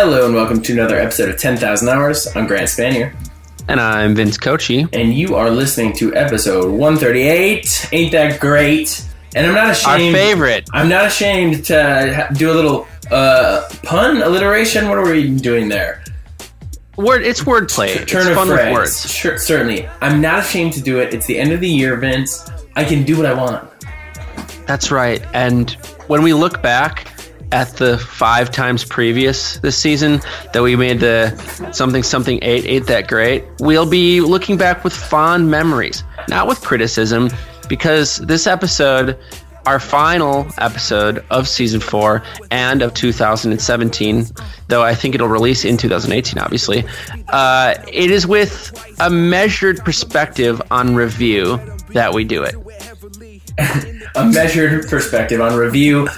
Hello and welcome to another episode of 10,000 Hours. I'm Grant Spanier. And I'm Vince Cochi. And you are listening to episode 138. Ain't that great? And I'm not ashamed. Our favorite. I'm not ashamed to do a little uh, pun alliteration. What are we doing there? Word. It's wordplay. Turn it's of fun phrase. with words. Sure, certainly. I'm not ashamed to do it. It's the end of the year, Vince. I can do what I want. That's right. And when we look back at the five times previous this season that we made the something something eight eight that great, we'll be looking back with fond memories, not with criticism, because this episode, our final episode of season four and of 2017, though I think it'll release in 2018, obviously, uh, it is with a measured perspective on review that we do it. a measured perspective on review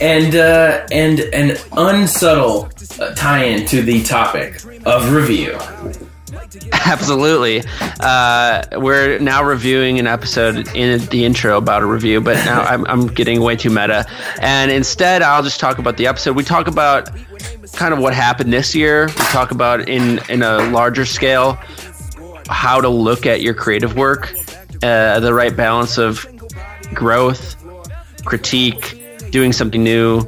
and uh, and an unsubtle uh, tie-in to the topic of review. Absolutely. Uh, we're now reviewing an episode in the intro about a review, but now I'm, I'm getting way too meta. And instead, I'll just talk about the episode. We talk about kind of what happened this year. We talk about in in a larger scale how to look at your creative work, uh, the right balance of growth, critique, doing something new,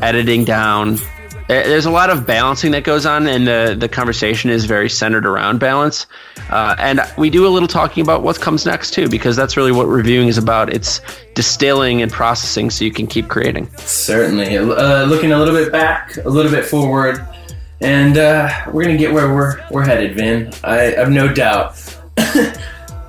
editing down. There's a lot of balancing that goes on, and the, the conversation is very centered around balance. Uh, and we do a little talking about what comes next, too, because that's really what reviewing is about. It's distilling and processing so you can keep creating. Certainly. Uh, looking a little bit back, a little bit forward, and uh, we're going to get where we're, we're headed, Vin. I have no doubt.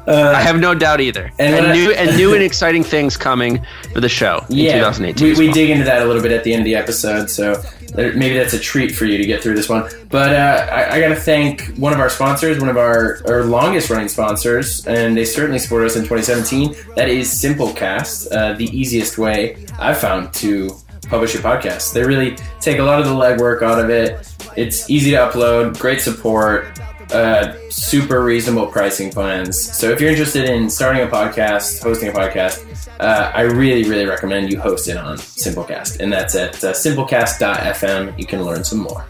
Uh, I have no doubt either. And, and new I, and new and exciting things coming for the show yeah, in 2018. We, well. dig into that a little bit at the end of the episode, so maybe that's a treat for you to get through this one. But uh, I, I got to thank one of our sponsors, one of our, our longest running sponsors, and they certainly supported us in 2017. That is Simplecast, uh, the easiest way I've found to publish a podcast. They really take a lot of the legwork out of it. It's easy to upload, great support uh, super reasonable pricing plans. So if you're interested in starting a podcast, hosting a podcast, uh, I really, really recommend you host it on Simplecast. And that's at uh, simplecast.fm. You can learn some more.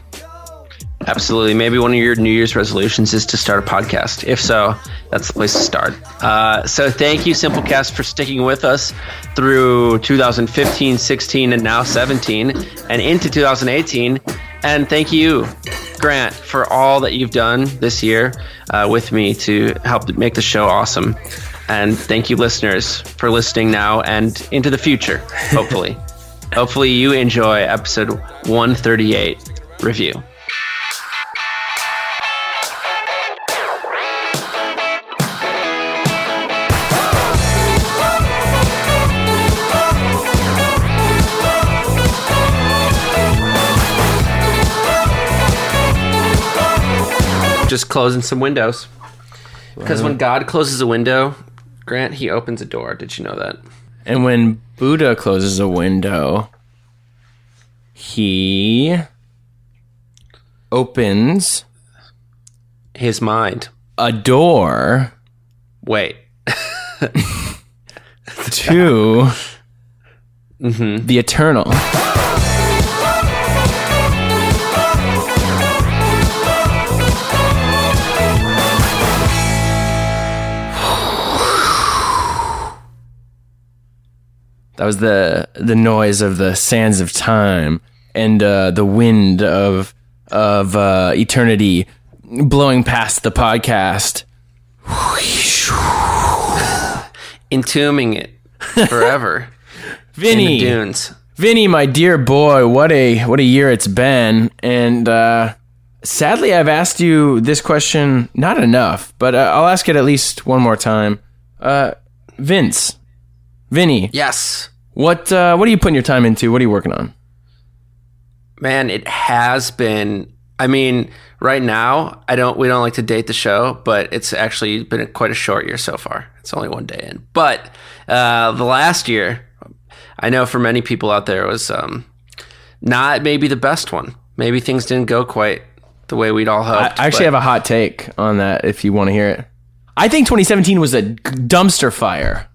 Absolutely. Maybe one of your New Year's resolutions is to start a podcast. If so, that's the place to start. Uh, so thank you, Simplecast, for sticking with us through 2015, 16, and now 17, and into 2018. And thank you, Grant, for all that you've done this year uh, with me to help make the show awesome. And thank you, listeners, for listening now and into the future, hopefully. hopefully, you enjoy episode 138 review. Just closing some windows. Because when God closes a window, Grant, he opens a door. Did you know that? And when Buddha closes a window, he opens his mind. A door. Wait. to mm-hmm. the eternal. That was the the noise of the sands of time and uh, the wind of of uh, eternity blowing past the podcast, entombing it forever. Vinny, dunes. Vinny, my dear boy, what a what a year it's been, and uh, sadly, I've asked you this question not enough, but uh, I'll ask it at least one more time. Uh, Vince, Vinny. Yes. What uh, what are you putting your time into? What are you working on? Man, it has been. I mean, right now, I don't. We don't like to date the show, but it's actually been quite a short year so far. It's only one day in, but uh, the last year, I know for many people out there, was um, not maybe the best one. Maybe things didn't go quite the way we'd all hoped. I actually but. have a hot take on that. If you want to hear it, I think 2017 was a dumpster fire.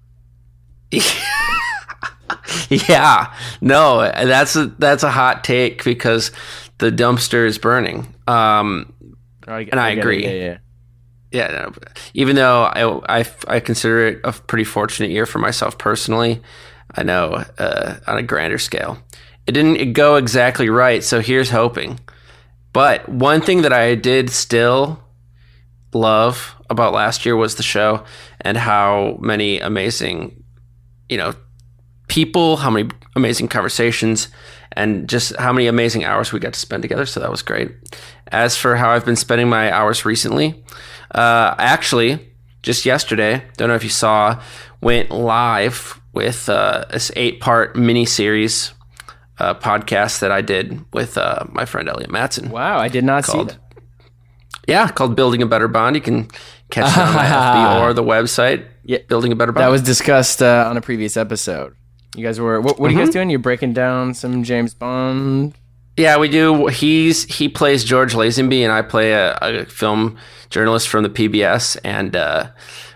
yeah, no, that's a, that's a hot take because the dumpster is burning. Um, and I agree. Yeah, yeah. yeah, no, even though I, I, I consider it a pretty fortunate year for myself personally, I know uh, on a grander scale, it didn't go exactly right. So here's hoping. But one thing that I did still love about last year was the show and how many amazing, you know, people, how many amazing conversations, and just how many amazing hours we got to spend together. So that was great. As for how I've been spending my hours recently, uh, actually, just yesterday, don't know if you saw, went live with uh, this eight part mini series uh, podcast that I did with uh, my friend Elliot Matson. Wow, I did not Called- see that. Yeah, called Building a Better Bond. You can catch it on my FB or the website. Yeah. Building a Better Bond. That was discussed uh, on a previous episode. You guys were what, what are you guys doing? You're breaking down some James Bond. Yeah, we do. He's he plays George Lazenby, and I play a, a film journalist from the PBS, and uh,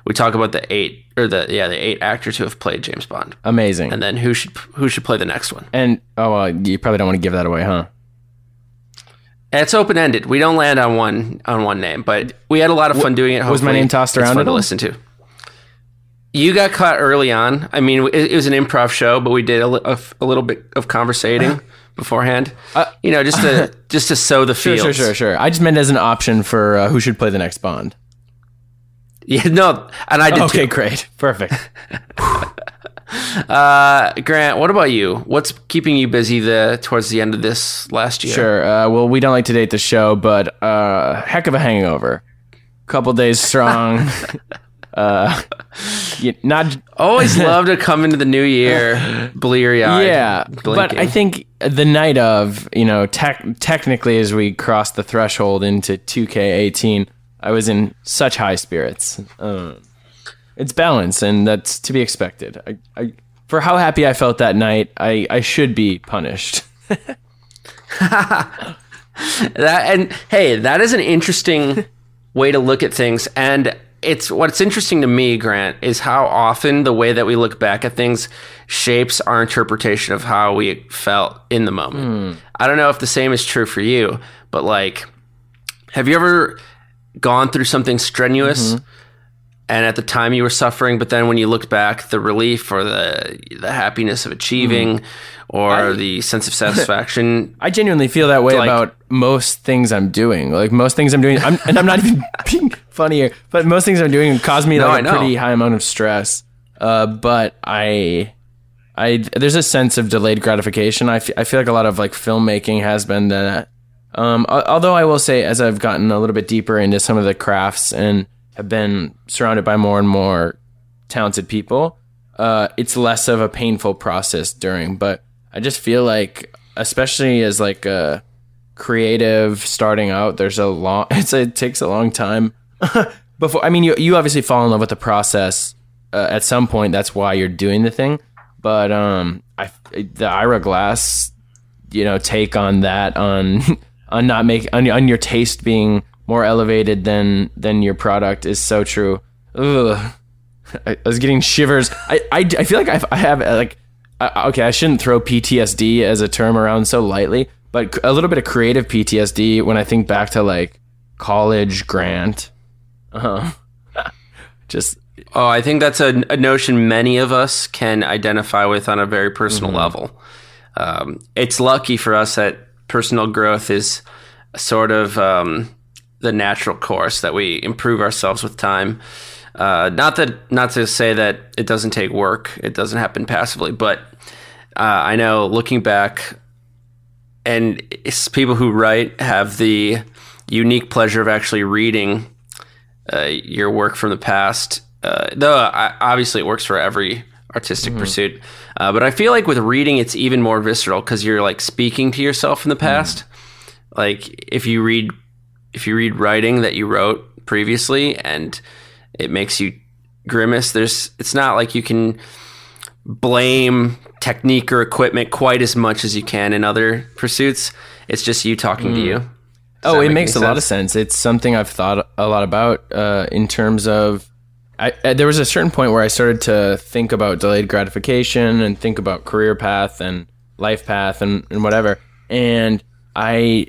we talk about the eight or the yeah the eight actors who have played James Bond, Amazing. and then who should who should play the next one. And oh, well, you probably don't want to give that away, huh? It's open ended. We don't land on one on one name, but we had a lot of fun doing it. was my name tossed around? it's Fun to listen to. You got caught early on. I mean, it, it was an improv show, but we did a, a a little bit of conversating beforehand. you know, just to just to sow the Uh, Sure, sure, sure, sure. I just meant as an option for uh, who should play the next Bond. Yeah, no, and I did Okay, too. great, perfect. Uh, Grant, what about you? What's keeping you busy the towards the end of this last year? Sure. Uh, well, we don't like to date the show, but uh, heck of a hangover. Couple days strong. uh, not Always love to come into the new year bleary eyed. yeah, but I think the night of, you know, tech technically as we crossed the threshold into 2K18, I was in such high spirits. Um, it's balance, and that's to be expected. I, I, for how happy I felt that night, I, I should be punished. that and hey, that is an interesting way to look at things. And it's what's interesting to me, Grant, is how often the way that we look back at things shapes our interpretation of how we felt in the moment. Hmm. I don't know if the same is true for you, but like, have you ever gone through something strenuous? Mm-hmm. And at the time you were suffering, but then when you looked back, the relief or the the happiness of achieving, or the sense of satisfaction I genuinely feel that way Like- about most things I'm doing. Like most things I'm doing, I'm, and I'm not even being funny here, but most things I'm doing cause me No, like I a know. pretty high amount of stress. Uh, but I, I there's a sense of delayed gratification. I I feel like a lot of like filmmaking has been that. Um, although I will say, as I've gotten a little bit deeper into some of the crafts and have been surrounded by more and more talented people, uh, it's less of a painful process during. But I just feel like, especially as like a creative starting out, there's a long. It takes a long time before. I mean, you you obviously fall in love with the process uh, at some point. That's why you're doing the thing. But um, I the Ira Glass, you know, take on that on on not make on, on your taste being more elevated than than your product is so true. Ugh. I, I was getting shivers. I, I, I feel like I've, I have uh, like uh, okay, I shouldn't throw PTSD as a term around so lightly, but a little bit of creative PTSD when I think back to like college grant. Uh, just Oh, I think that's a, a notion many of us can identify with on a very personal level. Um, it's lucky for us that personal growth is sort of um, the natural course that we improve ourselves with time. Uh, not that, not to say that it doesn't take work; it doesn't happen passively. But uh, I know, looking back, and it's people who write have the unique pleasure of actually reading uh, your work from the past. Uh, though I, obviously it works for every artistic pursuit, uh, but I feel like with reading it's even more visceral because you're like speaking to yourself in the past. Like if you read if you read writing that you wrote previously and it makes you grimace, there's it's not like you can blame technique or equipment quite as much as you can in other pursuits. It's just you talking to you. Does Oh, it make makes a lot of sense. It's something I've thought a lot about uh, in terms of. I, uh, there was a certain point where I started to think about delayed gratification and think about career path and life path and, and whatever. And I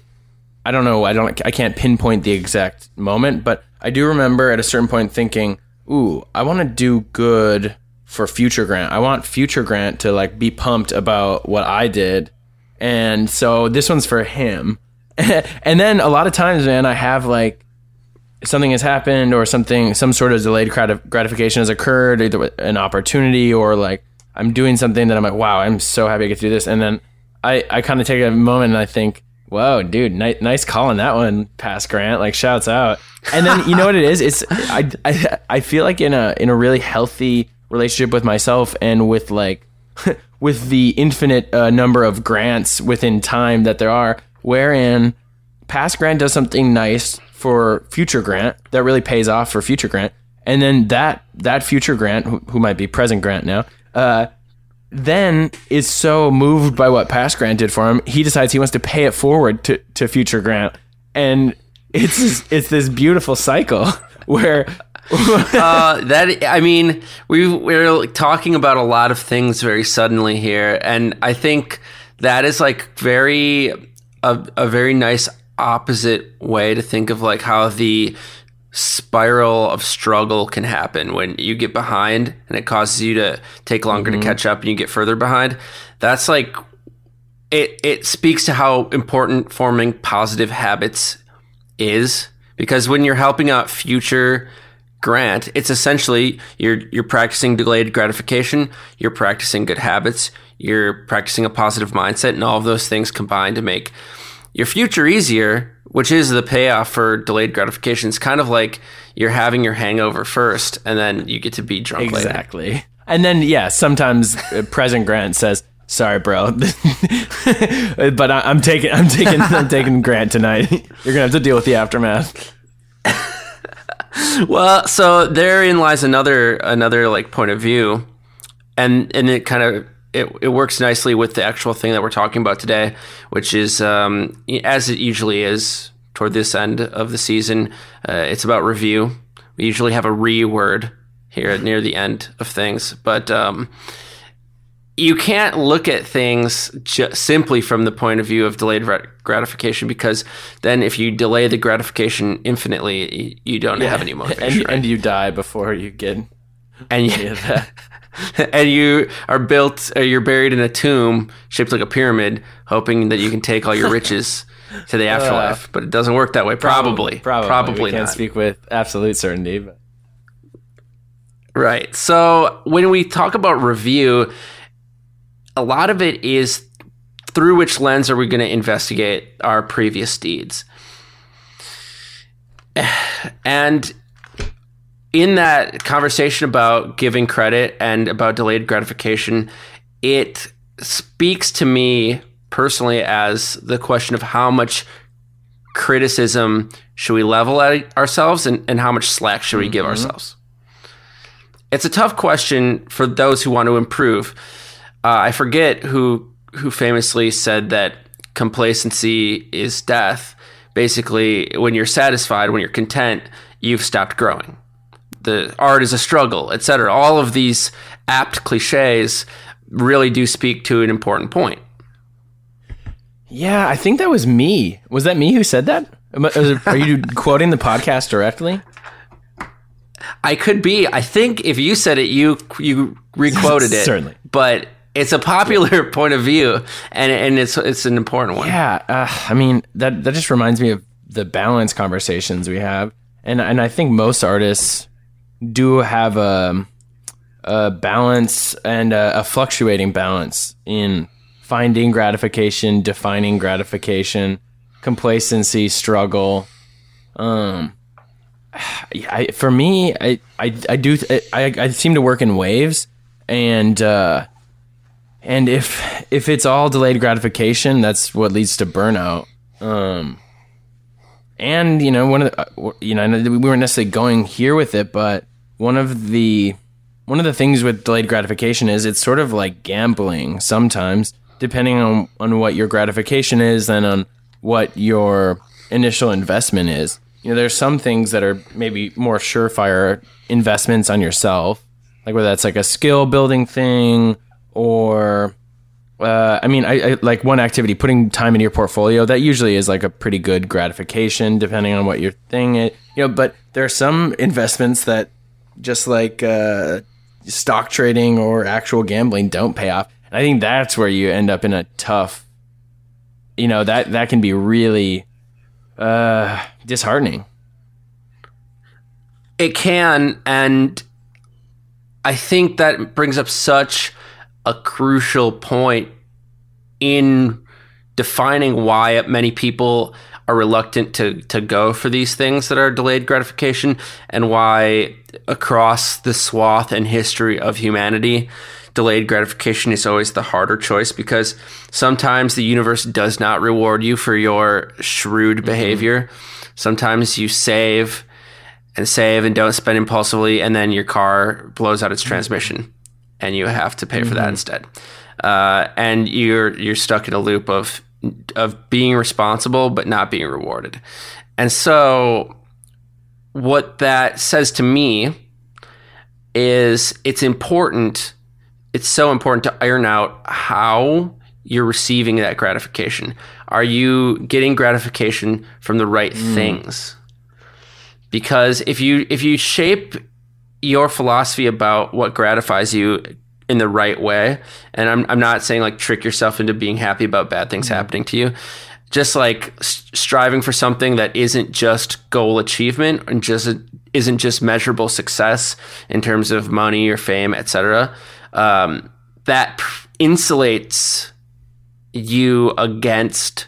I don't know. I don't. I can't pinpoint the exact moment, but I do remember at a certain point thinking, "Ooh, I want to do good for future Grant. I want future Grant to like be pumped about what I did." And so this one's for him. and then a lot of times, man, I have like something has happened or something, some sort of delayed grat- gratification has occurred, either an opportunity or like I'm doing something that I'm like, wow, I'm so happy I get to do this. And then I, I kind of take a moment and I think, whoa, dude, ni- nice calling that one past Grant. Like shouts out. And then you know what it is? It's I, I I feel like in a in a really healthy relationship with myself and with like with the infinite uh, number of grants within time that there are, wherein past grant does something nice for future grant that really pays off for future grant, and then that that future grant who, who might be present grant now. Uh, then is so moved by what past Grant did for him, he decides he wants to pay it forward to, to future Grant, and it's it's this beautiful cycle where uh, that I mean, we we're talking about a lot of things very suddenly here, and I think that is like very a, a very nice opposite way to think of like how the spiral of struggle can happen when you get behind and it causes you to take longer mm-hmm. to catch up and you get further behind. That's like it it speaks to how important forming positive habits is because when you're helping out future grant, it's essentially you're you're practicing delayed gratification, you're practicing good habits, you're practicing a positive mindset and all of those things combine to make your future easier which is the payoff for delayed gratification. It's kind of like you're having your hangover first, and then you get to be drunk exactly. Later. And then yeah, sometimes uh, President Grant says, "Sorry, bro, but I, am taking I'm taking I'm taking Grant tonight. You're gonna have to deal with the aftermath." well, so therein lies another another like point of view, and and it kind of it, it works nicely with the actual thing that we're talking about today, which is um, as it usually is toward this end of the season. Uh, it's about review. We usually have a re word here near the end of things, but um, you can't look at things simply from the point of view of delayed gratification because then if you delay the gratification infinitely, you don't yeah. have any motivation. And, right? and you die before you get and you, and you are built, or you're buried in a tomb shaped like a pyramid, hoping that you can take all your riches to the afterlife. Uh, but it doesn't work that way. Probably, probably, probably, we can't not. speak with absolute certainty. But. Right. So when we talk about review, a lot of it is through which lens are we going to investigate our previous deeds? And in that conversation about giving credit and about delayed gratification, it speaks to me personally as the question of how much criticism should we level at ourselves and, and how much slack should we give mm-hmm. ourselves? It's a tough question for those who want to improve. Uh, I forget who who famously said that complacency is death. Basically, when you're satisfied, when you're content, you've stopped growing the art is a struggle, etc. All of these apt cliches really do speak to an important point. Yeah, I think that was me. Was that me who said that? Are you quoting the podcast directly? I could be. I think if you said it, you you requoted it. Certainly, but it's a popular point of view, and and it's it's an important one. Yeah, uh, I mean that that just reminds me of the balance conversations we have, and and I think most artists do have a, a balance and a, a fluctuating balance in finding gratification, defining gratification, complacency, struggle. Um, I, for me, I, I, I do, I, I seem to work in waves and, uh, and if, if it's all delayed gratification, that's what leads to burnout. Um, and you know, one of the, uh, you know, we weren't necessarily going here with it, but one of the one of the things with delayed gratification is it's sort of like gambling sometimes, depending on, on what your gratification is and on what your initial investment is. You know, there's some things that are maybe more surefire investments on yourself, like whether that's like a skill building thing or uh, I mean, I, I like one activity, putting time into your portfolio. That usually is like a pretty good gratification, depending on what your thing is. You know, but there are some investments that, just like uh, stock trading or actual gambling, don't pay off. And I think that's where you end up in a tough. You know that that can be really uh, disheartening. It can, and I think that brings up such a crucial point in defining why many people are reluctant to to go for these things that are delayed gratification and why across the swath and history of humanity delayed gratification is always the harder choice because sometimes the universe does not reward you for your shrewd mm-hmm. behavior sometimes you save and save and don't spend impulsively and then your car blows out its transmission and you have to pay mm-hmm. for that mm-hmm. instead. Uh, and you're you're stuck in a loop of of being responsible but not being rewarded. And so what that says to me is it's important it's so important to iron out how you're receiving that gratification. Are you getting gratification from the right mm. things? Because if you if you shape your philosophy about what gratifies you in the right way. And I'm, I'm not saying like trick yourself into being happy about bad things mm-hmm. happening to you. Just like striving for something that isn't just goal achievement and just isn't just measurable success in terms of money or fame, etc. Um, that insulates you against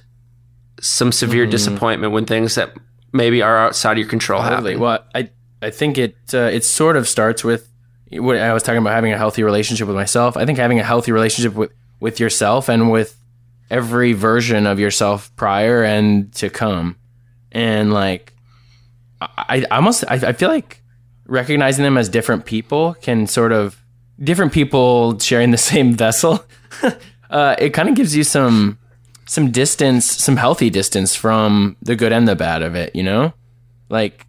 some severe mm-hmm. disappointment when things that maybe are outside of your control totally. happen. Well, I I think it uh, it sort of starts with what I was talking about having a healthy relationship with myself. I think having a healthy relationship with with yourself and with every version of yourself prior and to come, and like I, I almost I, I feel like recognizing them as different people can sort of different people sharing the same vessel. uh, it kind of gives you some some distance, some healthy distance from the good and the bad of it. You know, like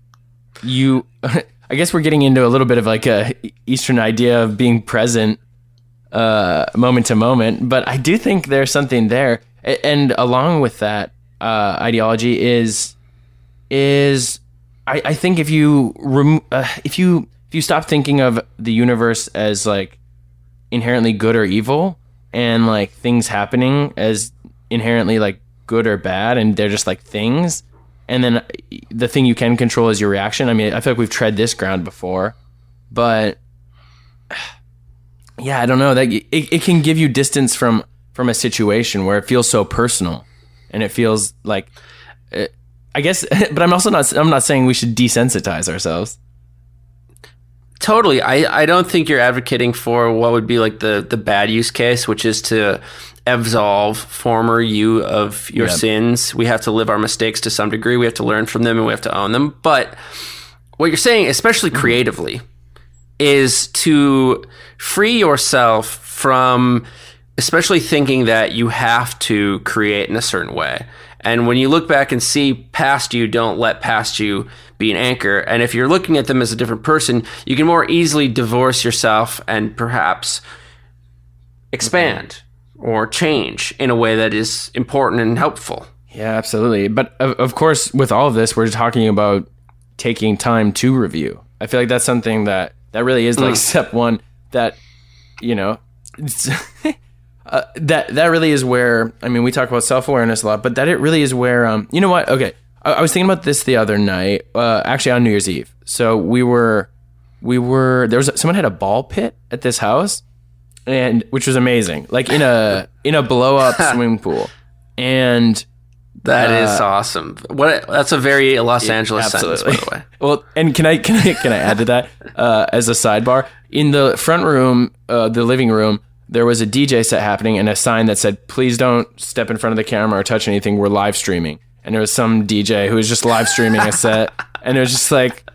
you I guess we're getting into a little bit of like a Eastern idea of being present uh, moment to moment, but I do think there's something there. And along with that uh, ideology is is I, I think if you rem- uh, if you if you stop thinking of the universe as like inherently good or evil and like things happening as inherently like good or bad and they're just like things and then the thing you can control is your reaction. I mean, I feel like we've tread this ground before, but yeah, I don't know that it, it can give you distance from from a situation where it feels so personal, and it feels like, uh, I guess, but I'm also not I'm not saying we should desensitize ourselves. Totally. I, I don't think you're advocating for what would be like the, the bad use case, which is to absolve former you of your yep. sins. We have to live our mistakes to some degree. We have to learn from them and we have to own them. But what you're saying, especially mm-hmm. creatively, is to free yourself from especially thinking that you have to create in a certain way. And when you look back and see past you, don't let past you be an anchor. And if you're looking at them as a different person, you can more easily divorce yourself and perhaps expand or change in a way that is important and helpful. Yeah, absolutely. But of, of course, with all of this, we're talking about taking time to review. I feel like that's something that that really is like mm. step one. That you know, uh, that that really is where I mean we talk about self awareness a lot, but that it really is where um you know what? Okay, I, I was thinking about this the other night, uh, actually on New Year's Eve. So we were we were there was someone had a ball pit at this house and which was amazing, like in a in a blow up swimming pool, and that uh, is awesome. What that's a very Los Angeles sentence, by the way. well, and can I can I can I add to that uh, as a sidebar? In the front room, uh, the living room, there was a DJ set happening and a sign that said, "Please don't step in front of the camera or touch anything. We're live streaming." And there was some DJ who was just live streaming a set, and it was just like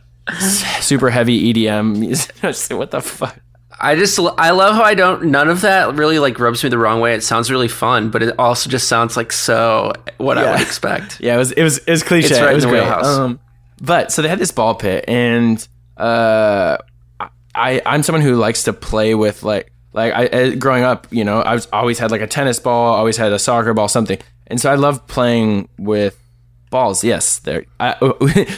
super heavy EDM. I was like, what the fuck? I just I love how I don't none of that really like rubs me the wrong way. It sounds really fun, but it also just sounds like so what yeah. I would expect. Yeah, it was it was it was cliche. It's right it was in the great. wheelhouse. Um, but so they had this ball pit, and uh, I I'm someone who likes to play with like Like I, I growing up, you know, I was always had like a tennis ball, always had a soccer ball, something, and so I love playing with balls. Yes, there. I,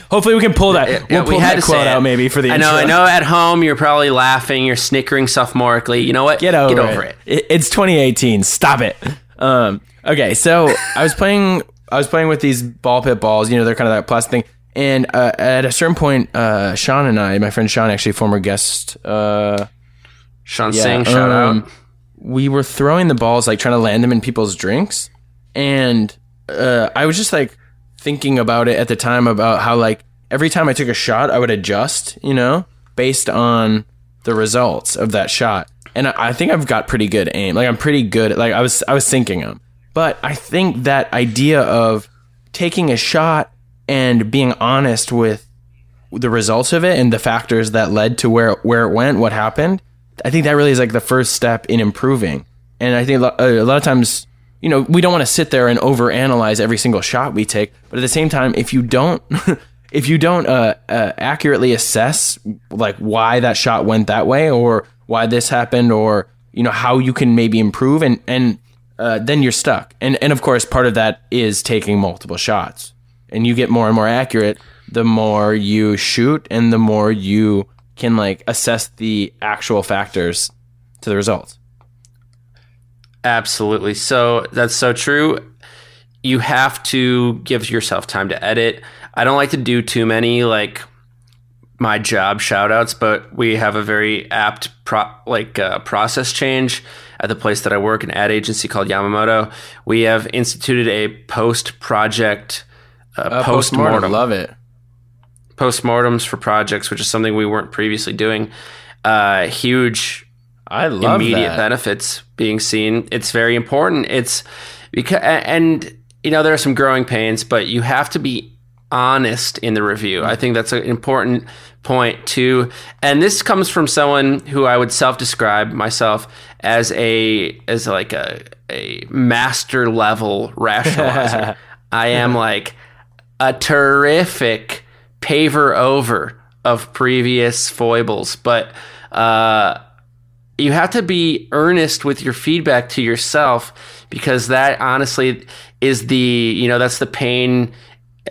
hopefully, we can pull that. We'll we pull had that to quote out maybe for the. I know. intro. I know. At home, you're probably laughing. You're snickering sophomorically. You know what? Get over, Get over it. it. It's 2018. Stop it. Um, okay, so I was playing. I was playing with these ball pit balls. You know, they're kind of that plastic thing. And uh, at a certain point, uh, Sean and I, my friend Sean, actually former guest, uh, Sean Singh, shout um, out. we were throwing the balls, like trying to land them in people's drinks, and uh, I was just like thinking about it at the time about how like every time I took a shot, I would adjust, you know, based on the results of that shot. And I, I think I've got pretty good aim. Like I'm pretty good. At, like I was, I was sinking them. But I think that idea of taking a shot and being honest with the results of it and the factors that led to where where it went, what happened. I think that really is like the first step in improving. And I think a lot of times, you know, we don't want to sit there and overanalyze every single shot we take. But at the same time, if you don't, if you don't uh, uh, accurately assess like why that shot went that way or why this happened or you know how you can maybe improve and and uh, then you're stuck. And and of course, part of that is taking multiple shots. And you get more and more accurate the more you shoot and the more you can like assess the actual factors to the results. Absolutely. So that's so true. You have to give yourself time to edit. I don't like to do too many like my job shout outs, but we have a very apt pro- like uh, process change at the place that I work, an ad agency called Yamamoto. We have instituted a post project uh, post mortem I love it. postmortems for projects, which is something we weren't previously doing. Uh, huge I love immediate that. benefits being seen. It's very important. It's because and you know there are some growing pains, but you have to be honest in the review. I think that's an important point too. And this comes from someone who I would self-describe myself as a as like a a master level rationalizer. I am like a terrific paver over of previous foibles, but uh, you have to be earnest with your feedback to yourself because that honestly is the you know that's the pain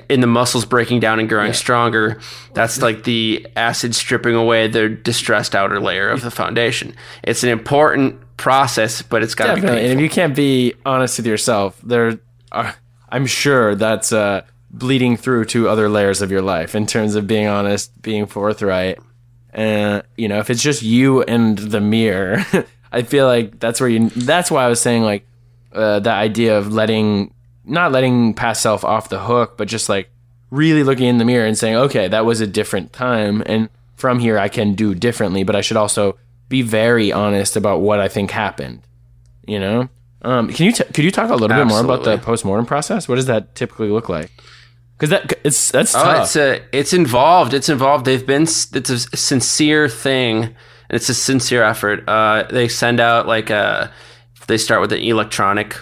in the muscles breaking down and growing stronger that's like the acid stripping away the distressed outer layer of the foundation it's an important process but it's got to be painful. And if you can't be honest with yourself, there are, I'm sure that's uh, bleeding through to other layers of your life in terms of being honest, being forthright. And you know, if it's just you and the mirror, I feel like that's where you. That's why I was saying like uh, the idea of letting, not letting past self off the hook, but just like really looking in the mirror and saying, okay, that was a different time, and from here I can do differently. But I should also be very honest about what I think happened. You know, um, can you t- could you talk a little bit more about the Absolutely. post mortem process? What does that typically look like? Because that it's that's tough. Oh, it's a, it's involved. It's involved. They've been. It's a sincere thing. and It's a sincere effort. Uh, they send out like a. They start with an electronic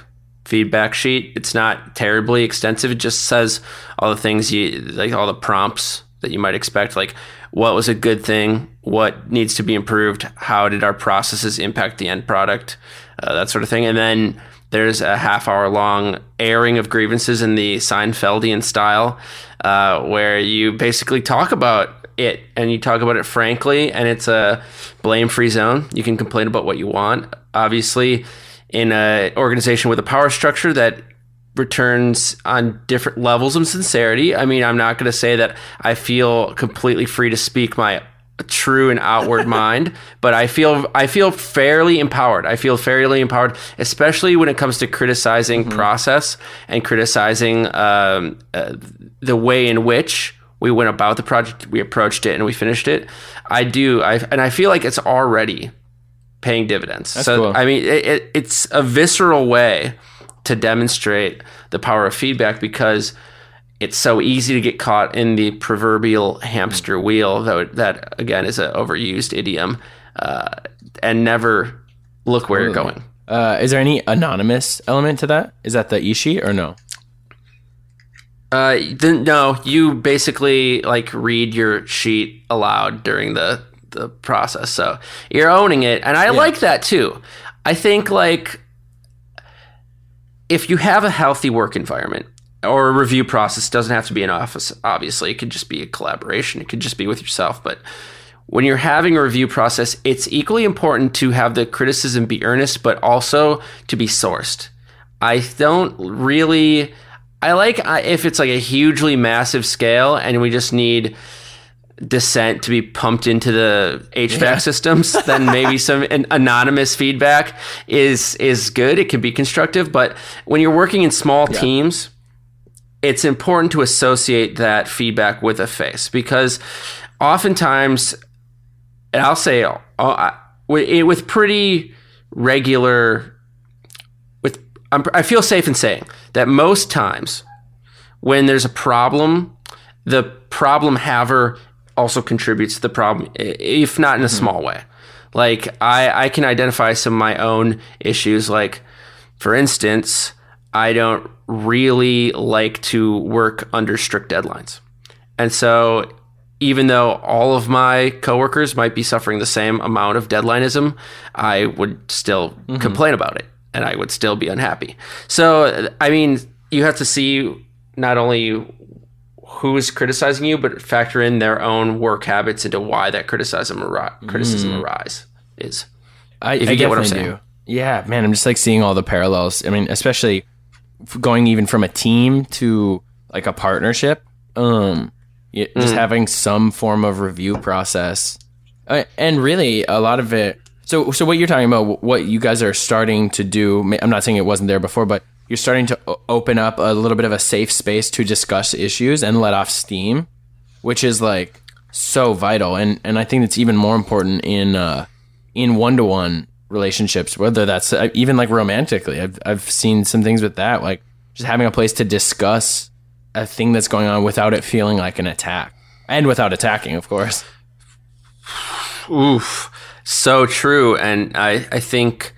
feedback sheet. It's not terribly extensive. It just says all the things you like, all the prompts that you might expect. Like, what was a good thing? What needs to be improved? How did our processes impact the end product? Uh, that sort of thing. And then there's a half hour long airing of grievances in the Seinfeldian style, uh, where you basically talk about it and you talk about it frankly, and it's a blame free zone. You can complain about what you want. Obviously, in an organization with a power structure that returns on different levels of sincerity. I mean, I'm not going to say that I feel completely free to speak my true and outward mind, but I feel I feel fairly empowered. I feel fairly empowered, especially when it comes to criticizing process and criticizing um, uh, the way in which we went about the project, we approached it, and we finished it. I do, I and I feel like it's already paying dividends. so cool. I mean, it, it, it's a visceral way to demonstrate the power of feedback because it's so easy to get caught in the proverbial hamster wheel, though that again is an overused idiom, uh, and never look where you're going. Uh, is there any anonymous element to that? Is that the Ishi or no? Uh, no, you basically like read your sheet aloud during the the process. So you're owning it, and I like that too. I think like if you have a healthy work environment or a review process doesn't have to be an office. Obviously it could just be a collaboration. It could just be with yourself. But when you're having a review process it's equally important to have the criticism be earnest but also to be sourced. I don't really i like if it's like a hugely massive scale and we just need dissent to be pumped into the HVAC systems, then maybe some an anonymous feedback is is good. It can be constructive, but when you're working in small teams, it's important to associate that feedback with a face because oftentimes, and I'll say uh, with with pretty regular with I'm, I feel safe in saying that most times when there's a problem, the problem haver also contributes to the problem, if not in a small way. Like I, I can identify some of my own issues. Like, for instance, I don't really like to work under strict deadlines. And so, even though all of my coworkers might be suffering the same amount of deadlineism, I would still mm-hmm. complain about it and I would still be unhappy. So, I mean, you have to see not only who is criticizing you, but factor in their own work habits into why that criticism ari- criticism mm. arise is. I, you I get what I'm saying. do. Yeah, man, I'm just like seeing all the parallels. I mean, especially going even from a team to like a partnership. Um, y- Mm. just having some form of review process, uh, and really a lot of it. So, so what you're talking about, what you guys are starting to do. I'm not saying it wasn't there before, but you're starting to open up a little bit of a safe space to discuss issues and let off steam, which is like so vital. And and I think it's even more important in uh, in one to one relationships, whether that's uh, even like romantically. I've I've seen some things with that, like just having a place to discuss a thing that's going on without it feeling like an attack, and without attacking, of course. Oof. So true. And I, I think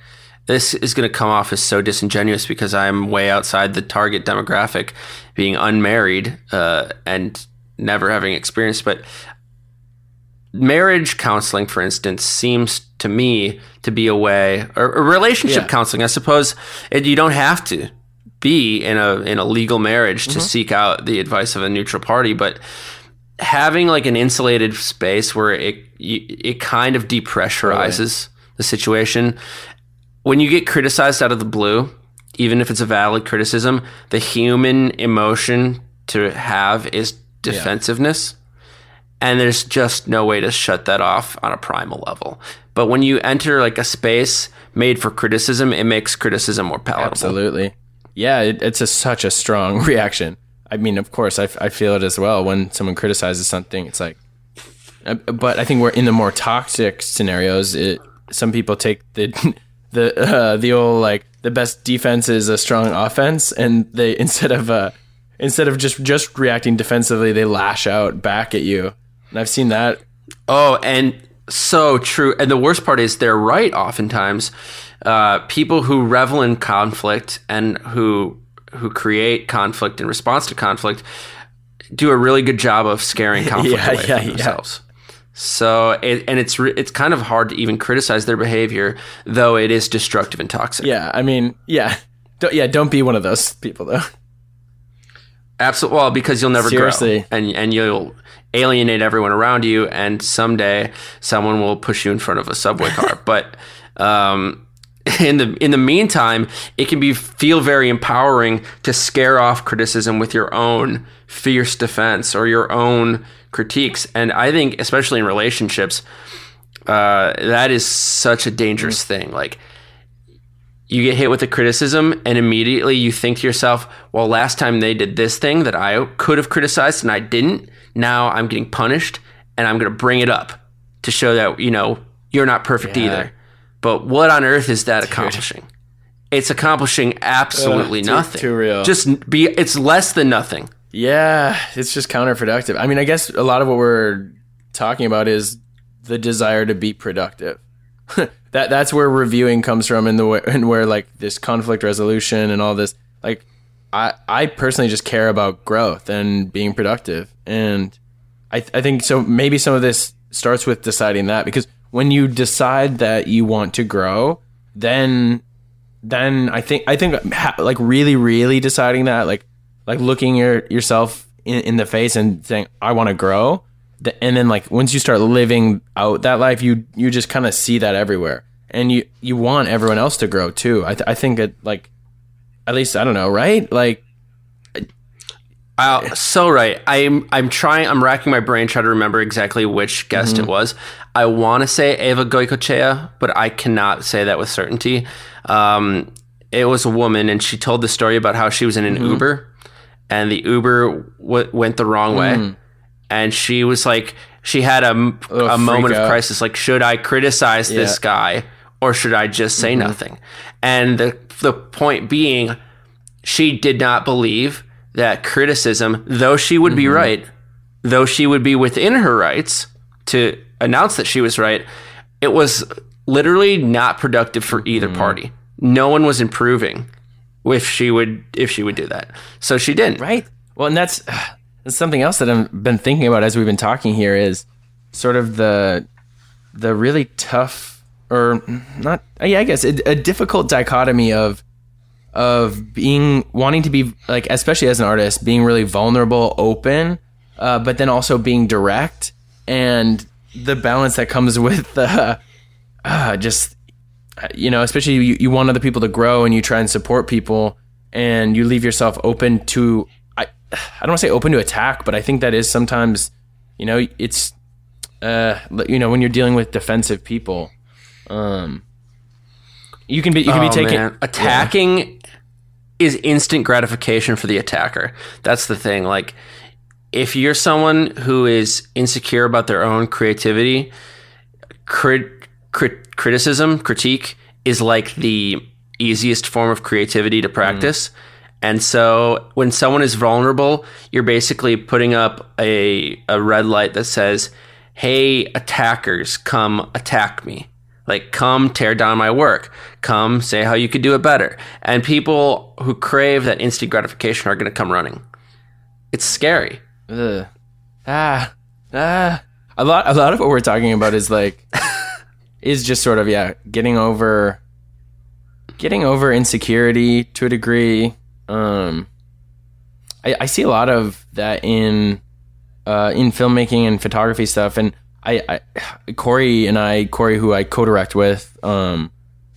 this is going to come off as so disingenuous because I'm way outside the target demographic, being unmarried uh, and never having experience. But marriage counseling, for instance, seems to me to be a way, or, or relationship Yeah. counseling, I suppose. You don't have to be in a in a legal marriage to mm-hmm. seek out the advice of a neutral party, but having like an insulated space where it it kind of depressurizes the situation when you get criticized out of the blue even if it's a valid criticism the human emotion to have is defensiveness and there's just no way to shut that off on a primal level but when you enter like a space made for criticism it makes criticism more palatable Absolutely. Yeah, it, it's a, such a strong reaction. I mean, of course, I, feel it as well when someone criticizes something. It's like, uh, but I think we're in the more toxic scenarios. It, some people take the the uh, the old like the best defense is a strong offense, and they instead of uh, instead of just just reacting defensively, they lash out back at you. And I've seen that. Oh, and so true. And the worst part is they're right oftentimes. Uh, people who revel in conflict and who who create conflict in response to conflict do a really good job of scaring conflict Yeah, away yeah, from yeah. themselves. So, it, and it's re- it's kind of hard to even criticize their behavior, though it is destructive and toxic. Yeah, I mean, yeah, don't, yeah, don't be one of those people though. Absolutely. Well, because you'll never Seriously. grow, and and you'll alienate everyone around you, and someday someone will push you in front of a subway car. but um, in the in the meantime, it can be feel very empowering to scare off criticism with your own fierce defense or your own critiques. And I think, especially in relationships, uh, that is such a dangerous thing. Like you get hit with a criticism and immediately you think to yourself, well, last time they did this thing that I could have criticized and I didn't. Now I'm getting punished and I'm going to bring it up to show that, you know, you're not perfect Yeah. either. But what on earth is that accomplishing? It's accomplishing absolutely Ugh, too- nothing. too real. Just be, it's less than nothing. Yeah, it's just counterproductive. I mean, I guess a lot of what we're talking about is the desire to be productive. that that's where reviewing comes from, and the way, and where like this conflict resolution and all this. Like, I I personally just care about growth and being productive, and I th- I think so. Maybe some of this starts with deciding that because when you decide that you want to grow, then then I think I think like really really deciding that like like looking your yourself in, in the face and saying I want to grow th- and then like once you start living out that life you you just kind of see that everywhere and you you want everyone else to grow too I th- I think it like at least I don't know right like Uh, so right. I'm I'm trying. I'm racking my brain trying to remember exactly which guest Mm-hmm. it was. I want to say Eva Goicochea, but I cannot say that with certainty. Um, it was a woman, and she told the story about how she was in an Mm-hmm. Uber, and the Uber w- went the wrong way, and she was like, she had a, a moment freak of crisis. Like, should I criticize this Yeah. Mm-hmm. guy, or should I just say nothing? And the the point being, she did not believe that criticism, though she would be right, though she would be within her rights to announce that she was right, it was literally not productive for either party. No one was improving if she would if she would do that. So she didn't. Right. Well, and that's something else that I've been thinking about as we've been talking here is sort of the the really tough or not yeah, I guess a, a difficult dichotomy of of being wanting to be like especially as an artist being really vulnerable, open, uh, but then also being direct and the balance that comes with uh, uh, just you know, especially you, you want other people to grow and you try and support people and you leave yourself open to I don't want to say open to attack, but I think that is sometimes, you know, it's uh you know, when you're dealing with defensive people, um you can be you can Oh, be taken man. attacking is instant gratification for the attacker. That's the thing. Like if you're someone who is insecure about their own creativity, crit, crit, criticism, critique is like the easiest form of creativity to practice. And so when someone is vulnerable, you're basically putting up a, a red light that says, Hey, attackers, come attack me. Like, come tear down my work. Come say how you could do it better. And people who crave that instant gratification are going to come running. It's scary. Ugh. Ah, ah. A lot, a lot of what we're talking about is like, is just sort of yeah, getting over, getting over insecurity to a degree. Um, I, I see a lot of that in, uh, in filmmaking and photography stuff, and I, I Corey and I, Corey, who I co-direct with, um,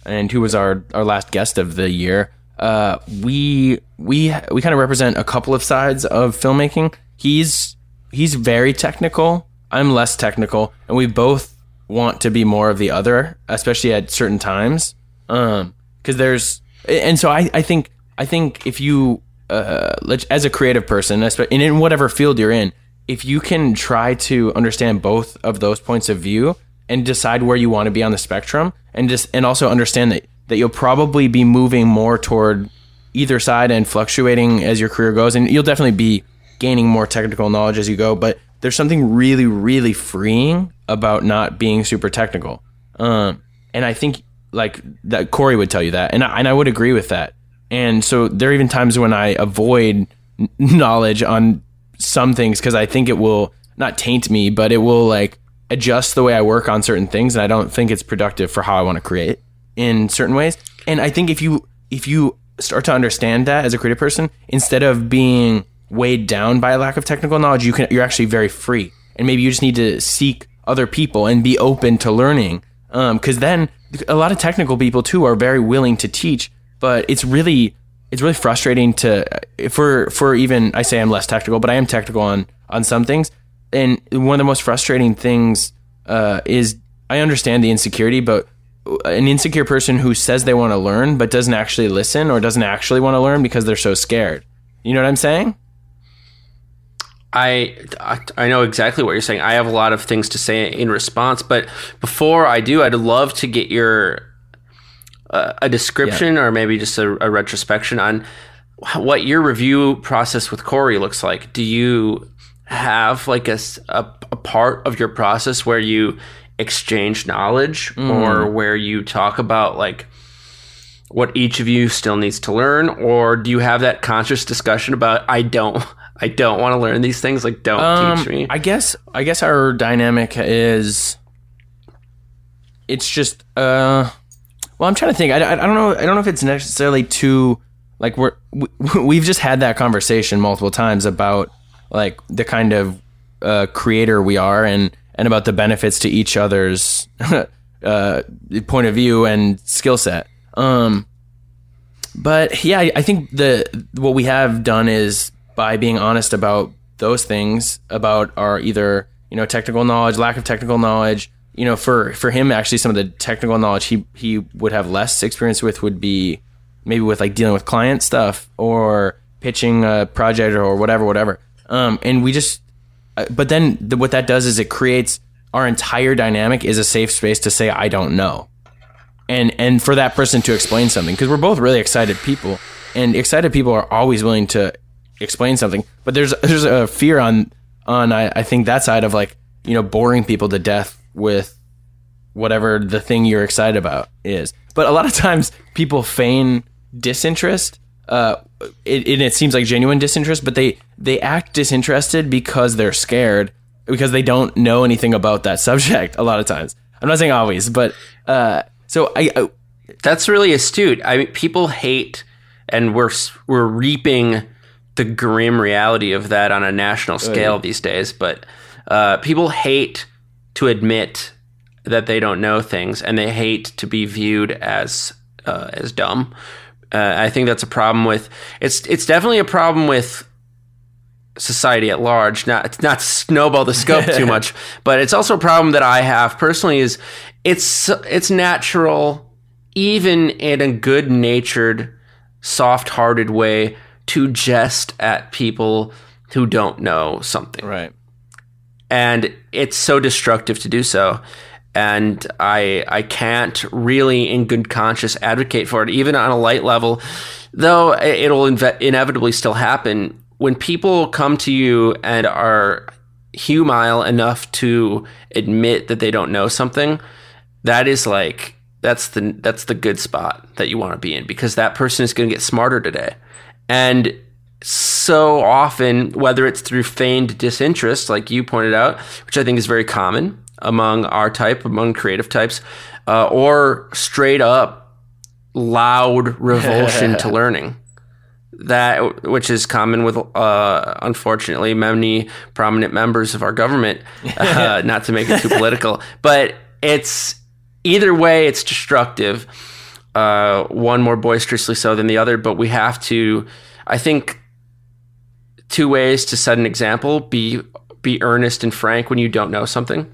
and who was our our last guest of the year. Uh, we we we kind of represent a couple of sides of filmmaking. He's he's very technical. I'm less technical, and we both want to be more of the other, especially at certain times. Um, because there's and so I I think I think if you uh as a creative person, and in whatever field you're in, if you can try to understand both of those points of view and decide where you want to be on the spectrum and just and also understand that that you'll probably be moving more toward either side and fluctuating as your career goes. And you'll definitely be gaining more technical knowledge as you go but there's something really really freeing about not being super technical. Um and i think like that corey would tell you that and I, and I would agree with that and so there are even times when i avoid knowledge on some things because I think it will not taint me, but it will like adjust the way I work on certain things, and I don't think it's productive for how I want to create in certain ways. And I think if you if you start to understand that as a creative person, instead of being weighed down by a lack of technical knowledge, you can you're actually very free, and maybe you just need to seek other people and be open to learning. Um, because then a lot of technical people too are very willing to teach, but it's really it's really frustrating to for for even I say I'm less technical, but I am technical on on some things. And one of the most frustrating things uh, is I understand the insecurity, but an insecure person who says they want to learn but doesn't actually listen or doesn't actually want to learn because they're so scared. You know what I'm saying? I, I I know exactly what you're saying. I have a lot of things to say in response, but before I do, I'd love to get your a description or maybe just a, a retrospection on what your review process with Corey looks like. Do you have like a a part of your process where you exchange knowledge or where you talk about like what each of you still needs to learn or do you have that conscious discussion about I don't I don't want to learn these things. Like, don't Um, teach me. I guess I guess our dynamic is it's just uh well I'm trying to think I, I, don't know I don't know if it's necessarily too like we're we, we've just had that conversation multiple times about like the kind of uh, creator we are and and about the benefits to each other's uh, point of view and skill set um but yeah, I, I think the what we have done is by being honest about those things, about our either you know technical knowledge, lack of technical knowledge. You know, for for him, actually, some of the technical knowledge he he would have less experience with would be maybe with like dealing with client stuff or pitching a project or whatever, whatever. Um, and we just, uh, but then the, what that does is it creates our entire dynamic is a safe space to say I don't know and and for that person to explain something because we're both really excited people and excited people are always willing to explain something but there's there's a fear on on I, I think that side of like you know boring people to death with whatever the thing you're excited about is but a lot of times people feign disinterest uh it, it, it seems like genuine disinterest but they they act disinterested because they're scared because they don't know anything about that subject a lot of times i'm not saying always but uh so I, I That's really astute. I mean, people hate, and we're we're reaping the grim reality of that on a national scale these days. But uh, people hate to admit that they don't know things, and they hate to be viewed as uh, as dumb. Uh, I think that's a problem with it's it's definitely a problem with society at large. Not not to snowball the scope too much, but it's also a problem that I have personally. Is it's it's natural, even in a good natured, soft hearted way, to jest at people who don't know something right and it's so destructive to do so. And i i can't really in good conscience advocate for it even on a light level though it'll inve- inevitably still happen. When people come to you and are humile enough to admit that they don't know something that is like that's the that's the good spot that you want to be in because that person is going to get smarter today. And so often, whether it's through feigned disinterest, like you pointed out, which I think is very common among our type, among creative types, uh, or straight up loud revulsion to learning. That which is common with, uh, unfortunately, many prominent members of our government. Uh, not to make it too political, but it's either way, it's destructive. Uh, one more boisterously so than the other, but we have to. I think two ways to set an example: be be earnest and frank when you don't know something,